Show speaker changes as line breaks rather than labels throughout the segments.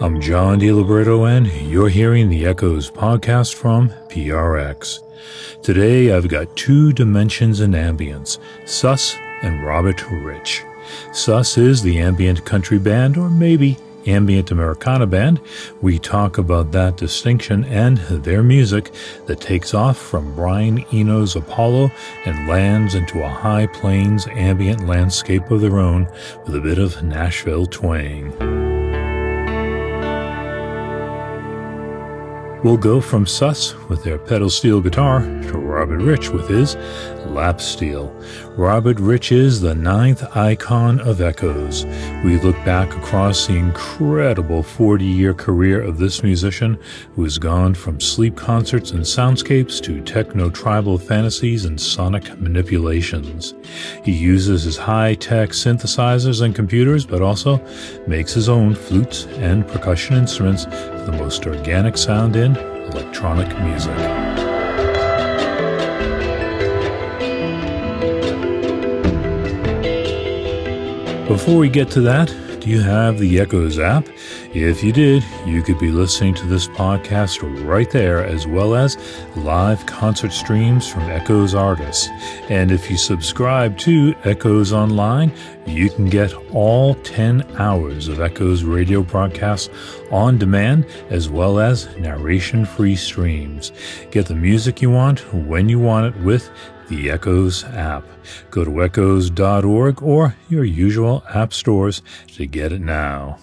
I'm John DiLiberto, and you're hearing the Echoes podcast from PRX. Today, I've got two dimensions in ambience Suss and Robert Rich. Suss is the ambient country band, or maybe ambient Americana band. We talk about that distinction and their music that takes off from Brian Eno's Apollo and lands into a high plains ambient landscape of their own with a bit of Nashville twang. We'll go from Suss with their pedal steel guitar to Robert Rich with his lap steel. Robert Rich is the ninth icon of Echoes. We look back across the incredible 40 year career of this musician who has gone from sleep concerts and soundscapes to techno tribal fantasies and sonic manipulations. He uses his high tech synthesizers and computers, but also makes his own flutes and percussion instruments for the most organic sound in electronic music. Before we get to that, do you have the Echoes app? If you did, you could be listening to this podcast right there, as well as live concert streams from Echoes artists. And if you subscribe to Echoes Online, you can get all 10 hours of Echoes radio broadcasts on demand, as well as narration free streams. Get the music you want when you want it with the Echoes app. Go to echoes.org or your usual app stores to get it now.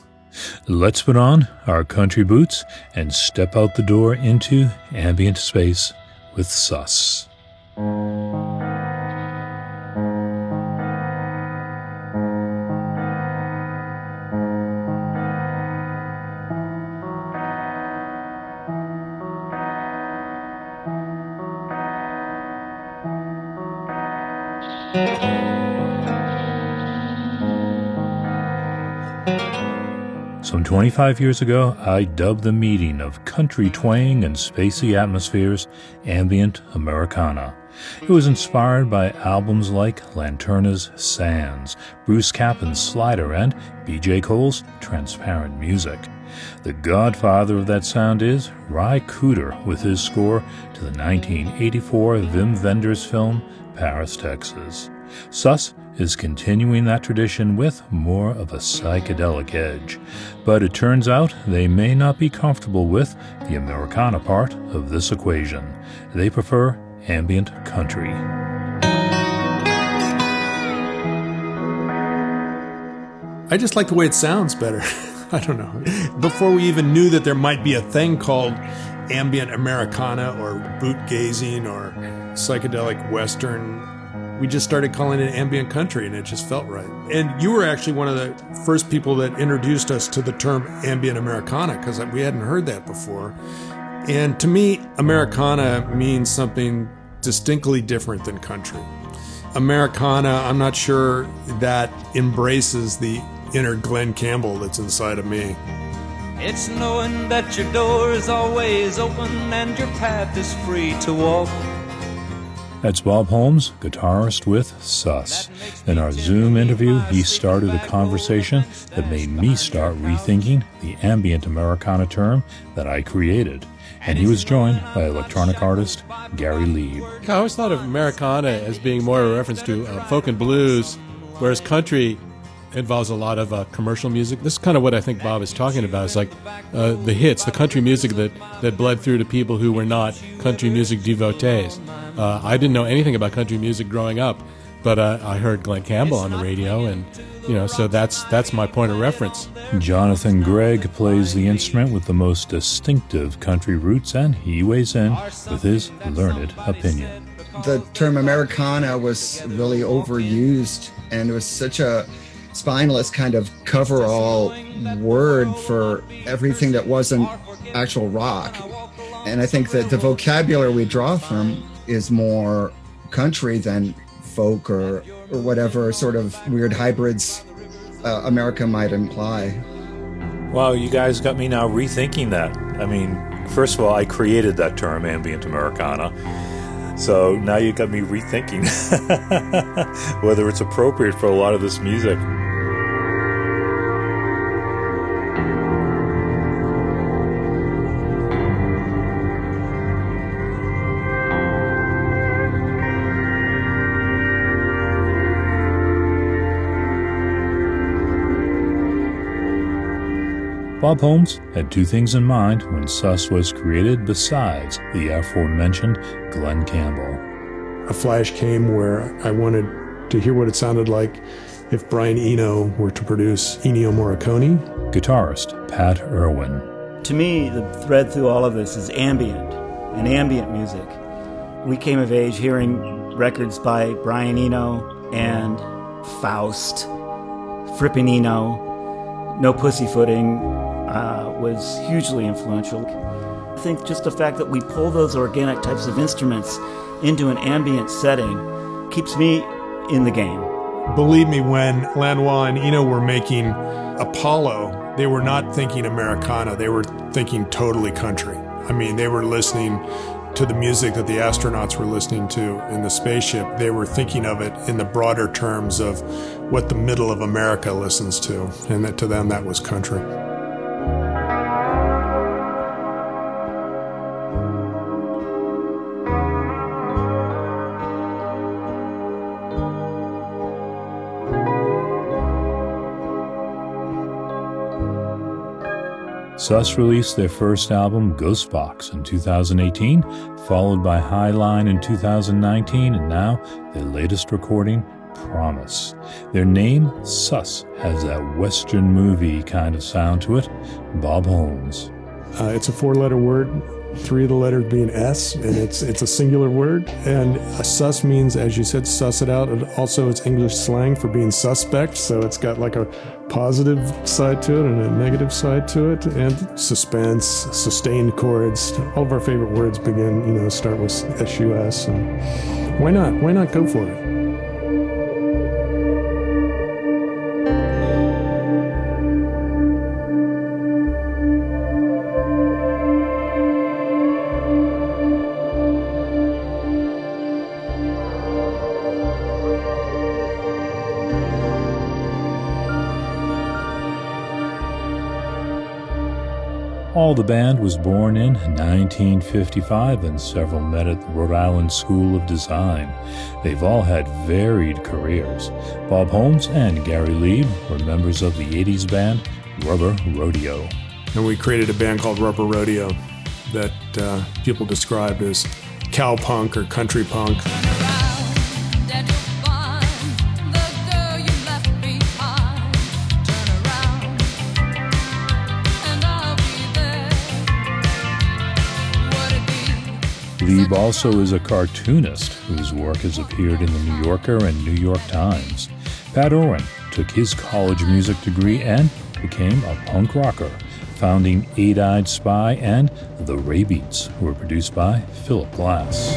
Let's put on our country boots and step out the door into ambient space with Suss. 25 years ago, I dubbed the meeting of country twang and spacey atmospheres ambient Americana. It was inspired by albums like Lanterna's Sands, Bruce Kaphan's Slider, and B.J. Cole's Transparent Music. The godfather of that sound is Ry Cooder with his score to the 1984 Wim Wenders film Paris, Texas. Suss is continuing that tradition with more of a psychedelic edge. But it turns out they may not be comfortable with the Americana part of this equation. They prefer ambient country.
I just like the way it sounds better. I don't know. Before we even knew that there might be a thing called ambient Americana or boot gazing or psychedelic Western we just started calling it ambient country and it just felt right. And you were actually one of the first people that introduced us to the term ambient Americana because we hadn't heard that before. And to me, Americana means something distinctly different than country. Americana, I'm not sure that embraces the inner Glen Campbell that's inside of me.
It's knowing that your door is always open and your path is free to walk.
That's Bob Holmes, guitarist with Suss. In our Zoom interview, he started a conversation that made me start rethinking the ambient Americana term that I created. And he was joined by electronic artist Gary Leib.
I always thought of Americana as being more a reference to uh, folk and blues, whereas country involves a lot of uh, commercial music. This is kind of what I think Bob is talking about. It's like uh, the hits, the country music that, that bled through to people who were not country music devotees. Uh, I didn't know anything about country music growing up, but uh, I heard Glen Campbell on the radio, and you know, so that's that's my point of reference.
Jonathan Gregg plays the instrument with the most distinctive country roots, and he weighs in with his learned opinion.
The term Americana was really overused, and it was such a spineless kind of cover-all word for everything that wasn't actual rock. And I think that the vocabulary we draw from is more country than folk or, or whatever sort of weird hybrids uh, America might imply.
Wow, you guys got me now rethinking that. I mean, first of all, I created that term, ambient Americana. So now you got me rethinking whether it's appropriate for a lot of this music. Bob Holmes had two things in mind when Suss was created besides the aforementioned Glen Campbell.
A flash came where I wanted to hear what it sounded like if Brian Eno were to produce Ennio Morricone.
Guitarist Pat Irwin.
To me, the thread through all of this is ambient and ambient music. We came of age hearing records by Brian Eno and Faust, Fripp and Eno, No Pussyfooting was hugely influential. I think just the fact that we pull those organic types of instruments into an ambient setting keeps me in the game.
Believe me, when Lanois and Eno were making Apollo, they were not thinking Americana. They were thinking totally country. I mean, they were listening to the music that the astronauts were listening to in the spaceship. They were thinking of it in the broader terms of what the middle of America listens to, and that to them that was country.
Suss released their first album, Ghostbox, in 2018, followed by Highline in 2019, and now their latest recording, Promise. Their name, Suss, has that Western movie kind of sound to it. Bob Holmes.
Uh, it's a four letter word, three of the letters being S, and it's it's a singular word. And a sus means, as you said, suss it out. And also, it's English slang for being suspect. So it's got like a positive side to it and a negative side to it, and suspense, sustained chords. All of our favorite words begin, you know, start with S-U-S. And why not? Why not go for it?
The band was born in 1955 and several met at the Rhode Island School of Design. They've all had varied careers. Bob Holmes and Gary Leib were members of the 80s band Rubber Rodeo.
And we created a band called Rubber Rodeo that uh, people described as cowpunk or country punk.
Leib also is a cartoonist whose work has appeared in the New Yorker and New York Times. Pat Irwin took his college music degree and became a punk rocker, founding Eight Eyed Spy and The Raybeats, who were produced by Philip Glass.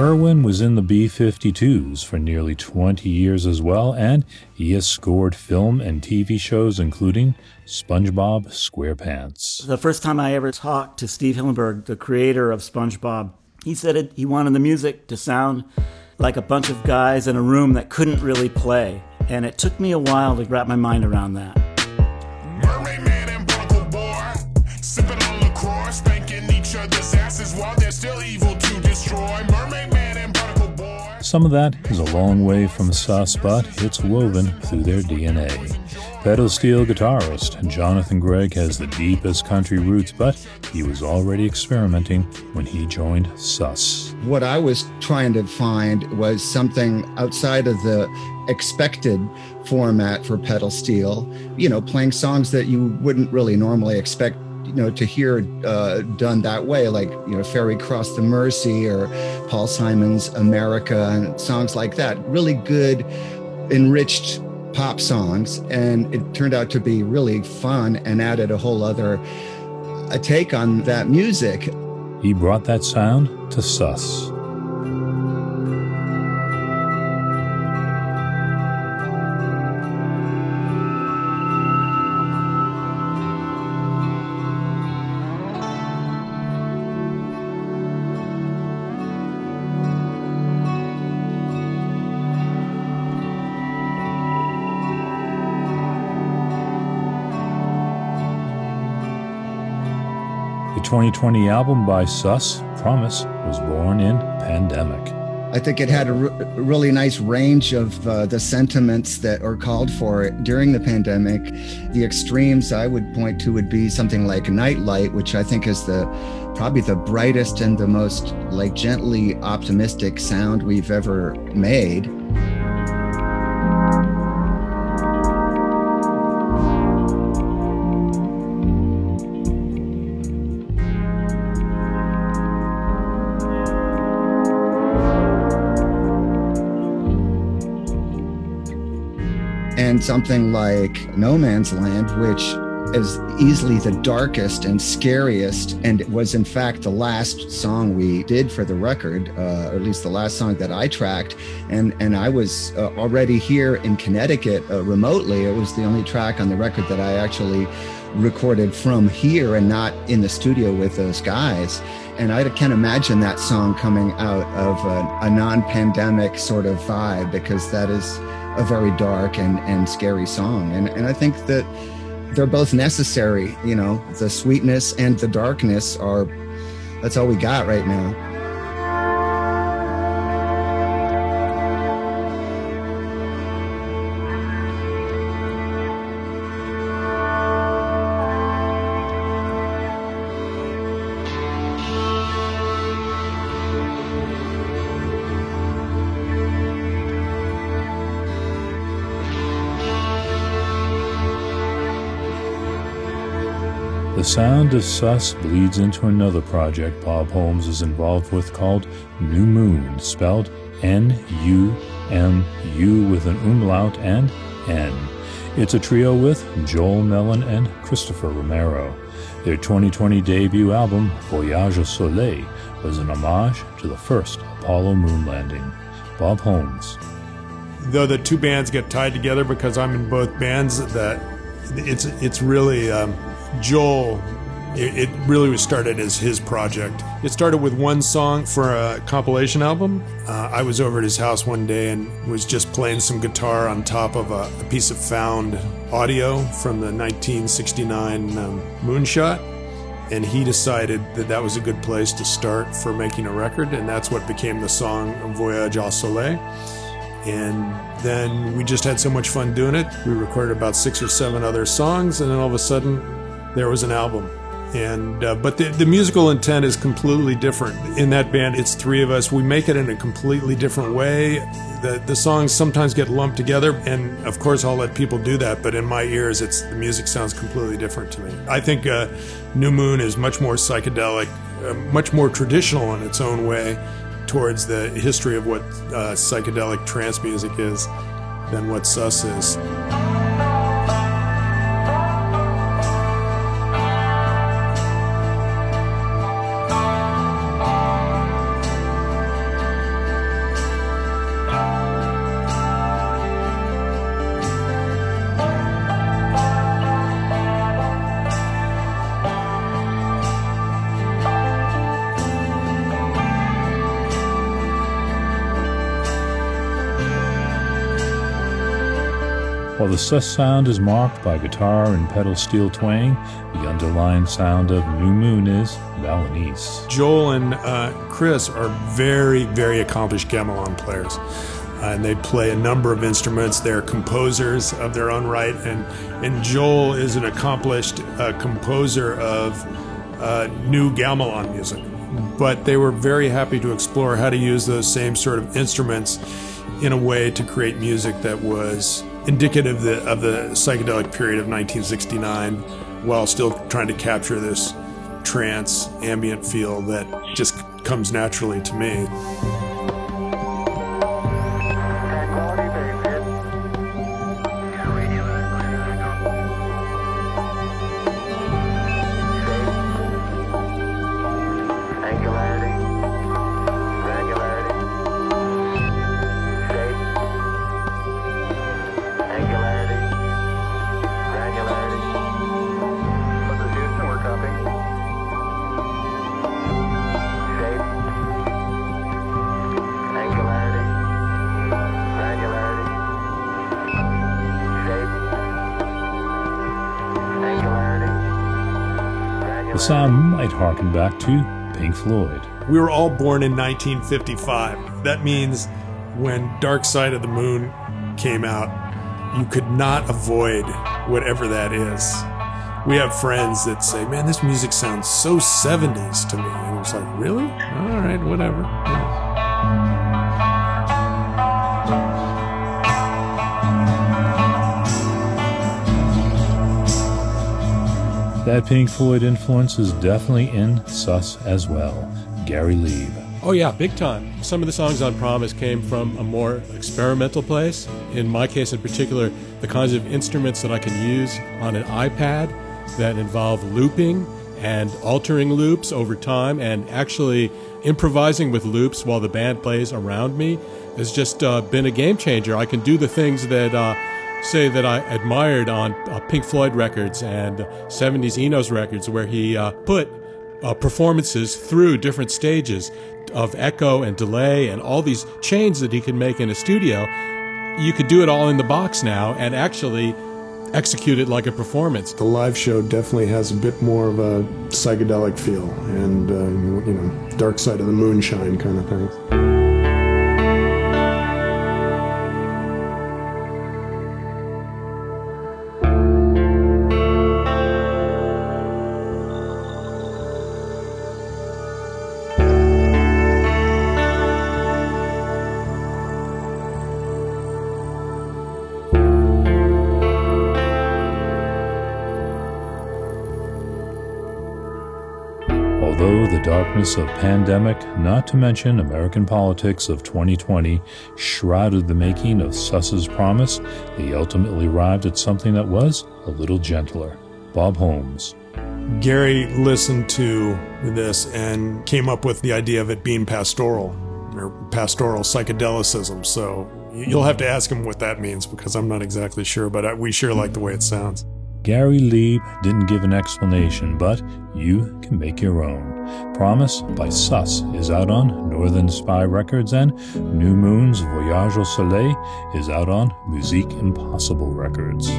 Irwin was in the B 52s for nearly 20 years as well, and he has scored film and TV shows including SpongeBob SquarePants.
The first time I ever talked to Steve Hillenburg, the creator of SpongeBob, he said it, he wanted the music to sound like a bunch of guys in a room that couldn't really play. And it took me a while to wrap my mind around that.
Some of that is a long way from suss, but it's woven through their DNA. Pedal steel guitarist Jonathan Gregg has the deepest country roots, but he was already experimenting when he joined Suss.
What I was trying to find was something outside of the expected format for pedal steel, you know, playing songs that you wouldn't really normally expect you know to hear uh, done that way like you know ferry cross the mersey or paul simon's america and songs like that really good enriched pop songs. And it turned out to be really fun and added a whole other a take on that music.
He brought that sound to suss 2020 album by Suss, Promise was born in pandemic.
I think it had a really nice range of uh, the sentiments that are called for during the pandemic. The extremes I would point to would be something like Nightlight, which I think is the probably the brightest and the most like gently optimistic sound we've ever made. Something like No Man's Land, which is easily the darkest and scariest, and was in fact the last song we did for the record, uh, or at least the last song that I tracked. And and I was uh, already here in Connecticut uh, remotely. It was the only track on the record that I actually recorded from here and not in the studio with those guys. And I can't imagine that song coming out of a, a non-pandemic sort of vibe because that is a very dark and, and scary song. And, and I think that they're both necessary. You know, the sweetness and the darkness are, that's all we got right now.
Sound of Suss bleeds into another project Bob Holmes is involved with called Numün, spelled N U M U with an umlaut and N. It's a trio with Joel Mellon and Christopher Romero. Their 2020 debut album, Voyage au Soleil, was an homage to the first Apollo moon landing. Bob Holmes.
Though the two bands get tied together because I'm in both bands, that it's it's really um, Joel, it, it, really was started as his project. It started with one song for a compilation album. Uh, I was over at his house one day and was just playing some guitar on top of a, a piece of found audio from the 1969 um, Moonshot. And he decided that that was a good place to start for making a record, and that's what became the song Voyage au Soleil. And then we just had so much fun doing it. We recorded about six or seven other songs, and then all of a sudden, there was an album. And uh, but the, the musical intent is completely different in that band. It's three of us. We make it in a completely different way. The, the songs sometimes get lumped together and of course i'll let people do that but in my ears it's the music sounds completely different to me. I think uh, Numün is much more psychedelic uh, much more traditional in its own way towards the history of what uh, psychedelic trance music is than what suss is
the suss sound is marked by guitar and pedal steel twang, the underlying sound of Numün is Balinese.
Joel and uh, Chris are very, very accomplished gamelan players. Uh, and they play a number of instruments. They're composers of their own right, and and Joel is an accomplished uh, composer of uh, new gamelan music. But they were very happy to explore how to use those same sort of instruments in a way to create music that was indicative of the, of the psychedelic period of 1969 while still trying to capture this trance ambient feel that just comes naturally to me.
Sound might harken back to Pink Floyd
We were all born in 1955. That means when Dark Side of the Moon came out, you could not avoid whatever that is. We have friends that say, man, this music sounds so 70s to me. And it's like, really? All right, whatever. Yeah.
That Pink Floyd influence is definitely in Suss as well. Gary Leib.
Oh yeah, big time. Some of the songs on Promise came from a more experimental place. In my case in particular, the kinds of instruments that I can use on an iPad that involve looping and altering loops over time and actually improvising with loops while the band plays around me has just uh, been a game changer. I can do the things that uh, say that I admired on uh, Pink Floyd records and 70s Enos records where he uh, put uh, performances through different stages of echo and delay and all these chains that he can make in a studio. You could do it all in the box now and actually execute it like a performance.
The live show definitely has a bit more of a psychedelic feel and, uh, you know, dark side of the moonshine kind of thing.
The darkness of pandemic, not to mention American politics of 2020, shrouded the making of Suss's promise, he ultimately arrived at something that was a little gentler. Bob Holmes.
Gary listened to this and came up with the idea of it being pastoral or pastoral psychedelicism. So you'll have to ask him what that means because I'm not exactly sure, but we sure like the way it sounds.
Gary Leib didn't give an explanation, but you can make your own. Promise by Suss is out on Northern Spy Records, and Numün's Voyage au Soleil is out on Musique Impossible Records.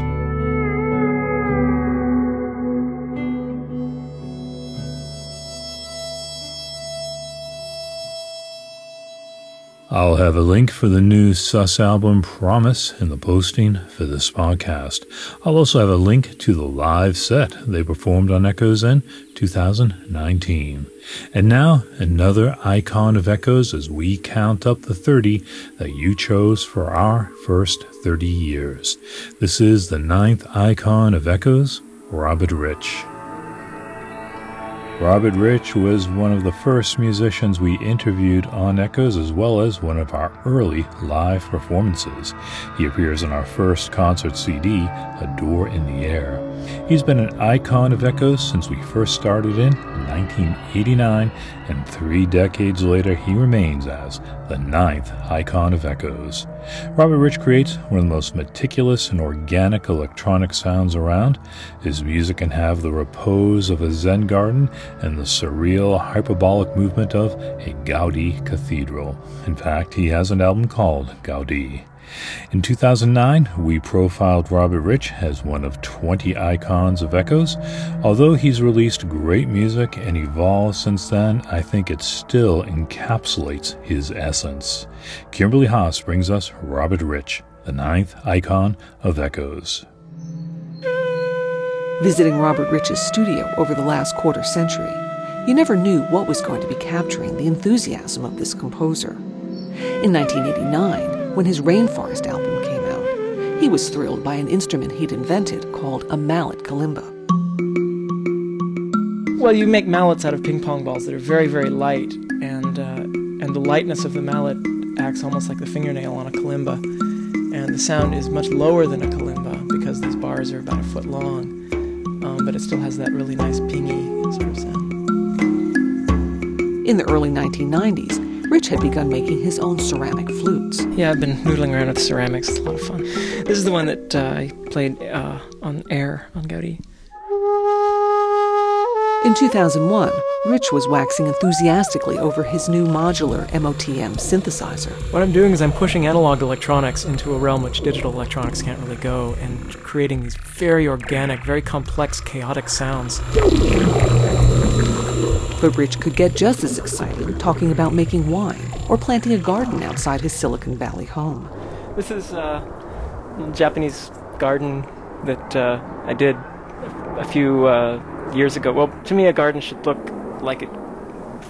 I'll have a link for the new Suss album Promise in the posting for this podcast. I'll also have a link to the live set they performed on Echoes in 2019. And now, another icon of Echoes as we count up the 30 that you chose for our first 30 years. This is the ninth icon of Echoes, Robert Rich. Robert Rich was one of the first musicians we interviewed on Echoes, as well as one of our early live performances. He appears on our first concert CD, A Door in the Air. He's been an icon of Echoes since we first started in 1989, and three decades later, he remains as the ninth icon of Echoes. Robert Rich creates one of the most meticulous and organic electronic sounds around. His music can have the repose of a Zen garden and the surreal, hyperbolic movement of a Gaudi cathedral. In fact, he has an album called Gaudi. In 2009, we profiled Robert Rich as one of 20 icons of Echoes. Although he's released great music and evolved since then, I think it still encapsulates his essence. Kimberly Haas brings us Robert Rich, the ninth icon of Echoes.
Visiting Robert Rich's studio over the last quarter century, you never knew what was going to be capturing the enthusiasm of this composer. In 1989, when his Rainforest album came out, he was thrilled by an instrument he'd invented called a mallet kalimba.
Well, you make mallets out of ping pong balls that are very, very light, and uh, and the lightness of the mallet acts almost like the fingernail on a kalimba, and the sound is much lower than a kalimba because these bars are about a foot long, um, but it still has that really nice pingy sort of sound.
In the early 1990s, Rich had begun making his own ceramic flutes.
Yeah, I've been noodling around with ceramics. It's a lot of fun. This is the one that uh, I played uh, on air on Gaudi.
In 2001, Rich was waxing enthusiastically over his new modular MOTM synthesizer.
What I'm doing is I'm pushing analog electronics into a realm which digital electronics can't really go and creating these very organic, very complex, chaotic sounds.
But Rich could get just as excited talking about making wine or planting a garden outside his Silicon Valley home.
This is uh, a Japanese garden that uh, I did a few uh, years ago. Well, to me, a garden should look like it.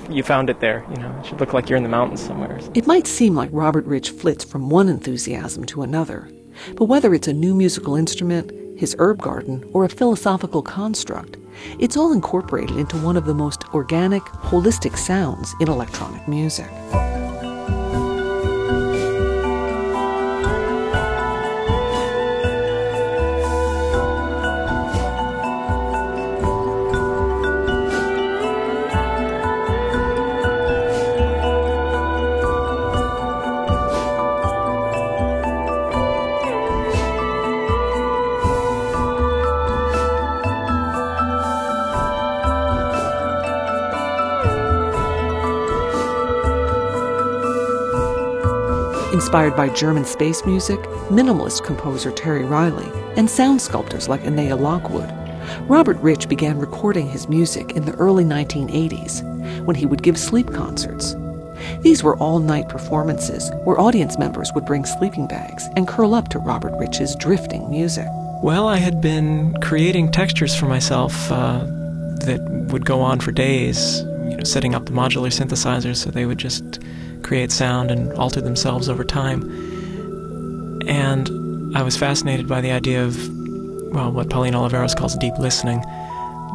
You found it there, you know. It should look like you're in the mountains somewhere.
It might seem like Robert Rich flits from one enthusiasm to another, but whether it's a new musical instrument, his herb garden, or a philosophical construct, it's all incorporated into one of the most organic, holistic sounds in electronic music. Inspired by German space music, minimalist composer Terry Riley, and sound sculptors like Annea Lockwood, Robert Rich began recording his music in the early 1980s when he would give sleep concerts. These were all night performances where audience members would bring sleeping bags and curl up to Robert Rich's drifting music.
Well, I had been creating textures for myself uh, that would go on for days, you know, setting up the modular synthesizers so they would just create sound and alter themselves over time. And I was fascinated by the idea of, well, what Pauline Oliveros calls deep listening.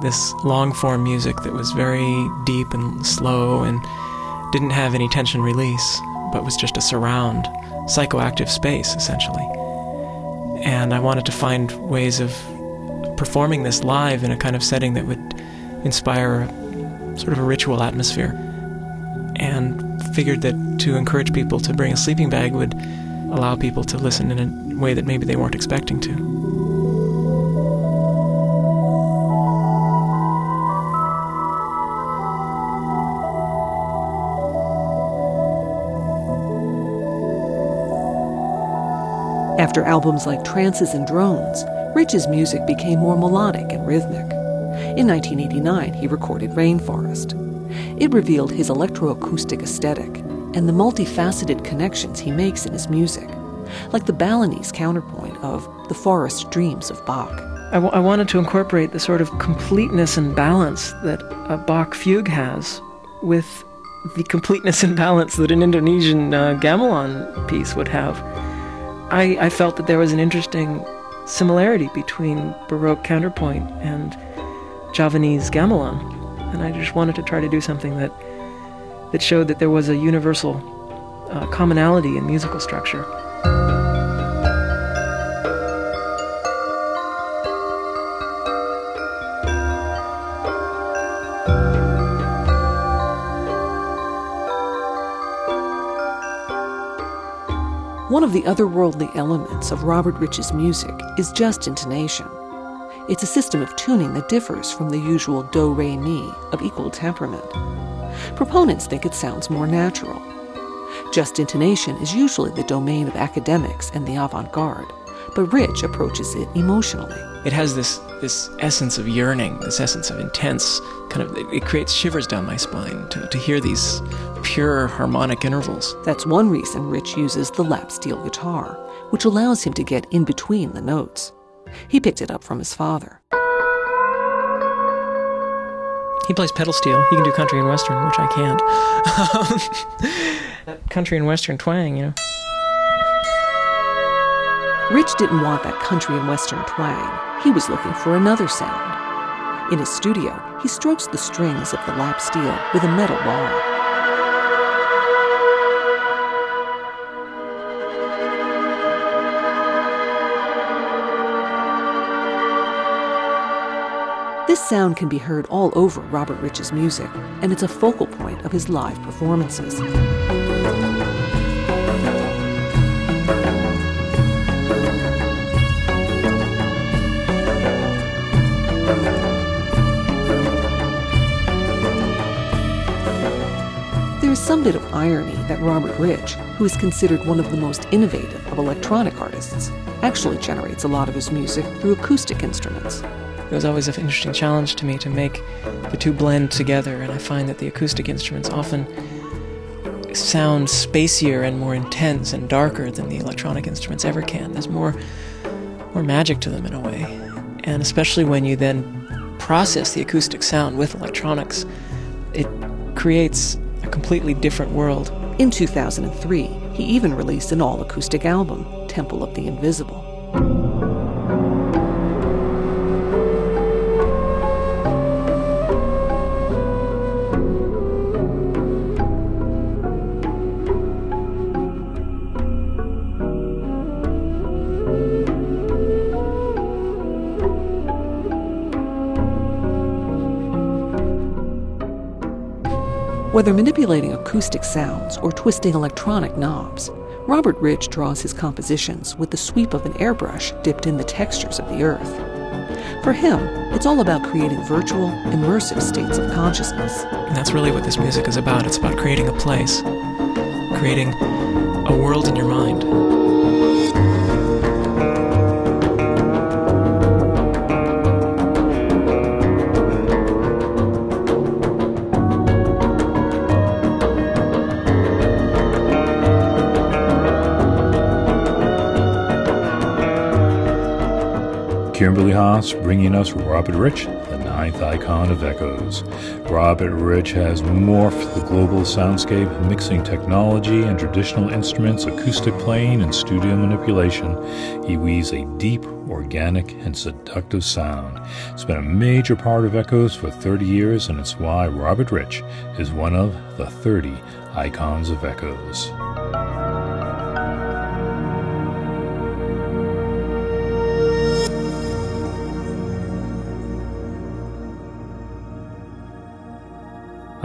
This long form music that was very deep and slow and didn't have any tension release, but was just a surround, psychoactive space, essentially. And I wanted to find ways of performing this live in a kind of setting that would inspire sort of a ritual atmosphere. And figured that to encourage people to bring a sleeping bag would allow people to listen in a way that maybe they weren't expecting to.
After albums like Trances and Drones, Rich's music became more melodic and rhythmic. In 1989, he recorded Rainforest. It revealed his electroacoustic aesthetic and the multifaceted connections he makes in his music, like the Balinese counterpoint of The Forest Dreams of Bach.
I, w- I wanted to incorporate the sort of completeness and balance that a Bach fugue has with the completeness and balance that an Indonesian uh, gamelan piece would have. I, I felt that there was an interesting similarity between Baroque counterpoint and Javanese gamelan, and I just wanted to try to do something that that showed that there was a universal uh, commonality in musical structure.
One of the otherworldly elements of Robert Rich's music is just intonation. It's a system of tuning that differs from the usual do re mi of equal temperament. Proponents think it sounds more natural. Just intonation is usually the domain of academics and the avant garde, but Rich approaches it emotionally.
It has this this essence of yearning, this essence of intense kind of it creates shivers down my spine to, to hear these pure harmonic intervals.
That's one reason Rich uses the lap steel guitar, which allows him to get in between the notes. He picked it up from his father.
He plays pedal steel. He can do country and western, which I can't. that um, country and western twang, you know.
Rich didn't want that country and western twang. He was looking for another sound. In his studio, he strokes the strings of the lap steel with a metal bar. This sound can be heard all over Robert Rich's music, and it's a focal point of his live performances. There is some bit of irony that Robert Rich, who is considered one of the most innovative of electronic artists, actually generates a lot of his music through acoustic instruments.
It was always an interesting challenge to me to make the two blend together, and I find that the acoustic instruments often sound spacier and more intense and darker than the electronic instruments ever can. There's more more magic to them in a way. And especially when you then process the acoustic sound with electronics, it creates a completely different world.
In 2003, he even released an all acoustic album, Temple of the Invisible. Whether manipulating acoustic sounds or twisting electronic knobs, Robert Rich draws his compositions with the sweep of an airbrush dipped in the textures of the earth. For him, it's all about creating virtual, immersive states of consciousness.
And that's really what this music is about. It's about creating a place, creating a world in your mind.
Haas bringing us Robert Rich, the ninth icon of echoes. Robert Rich has morphed the global soundscape, mixing technology and traditional instruments, acoustic playing, and studio manipulation. He weaves a deep, organic, and seductive sound. It's been a major part of Echoes for 30 years, and it's why Robert Rich is one of the 30 icons of Echoes.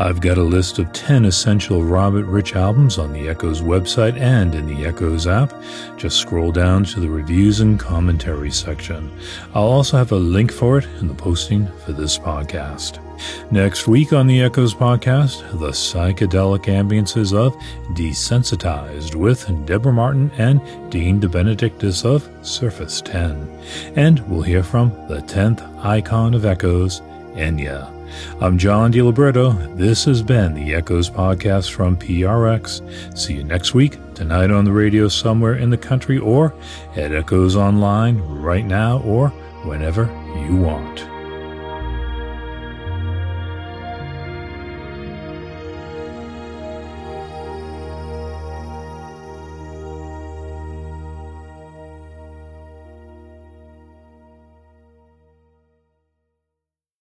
I've got a list of 10 essential Robert Rich albums on the Echoes website and in the Echoes app. Just scroll down to the reviews and commentary section. I'll also have a link for it in the posting for this podcast. Next week on the Echoes podcast, the psychedelic ambiances of Desensitized with Deborah Martin and Dean DeBenedictis of Surface 10. And we'll hear from the 10th icon of Echoes, Enya. I'm John DiLiberto. This has been the Echoes podcast from PRX. See you next week, tonight on the radio somewhere in the country, or at Echoes Online right now or whenever you want.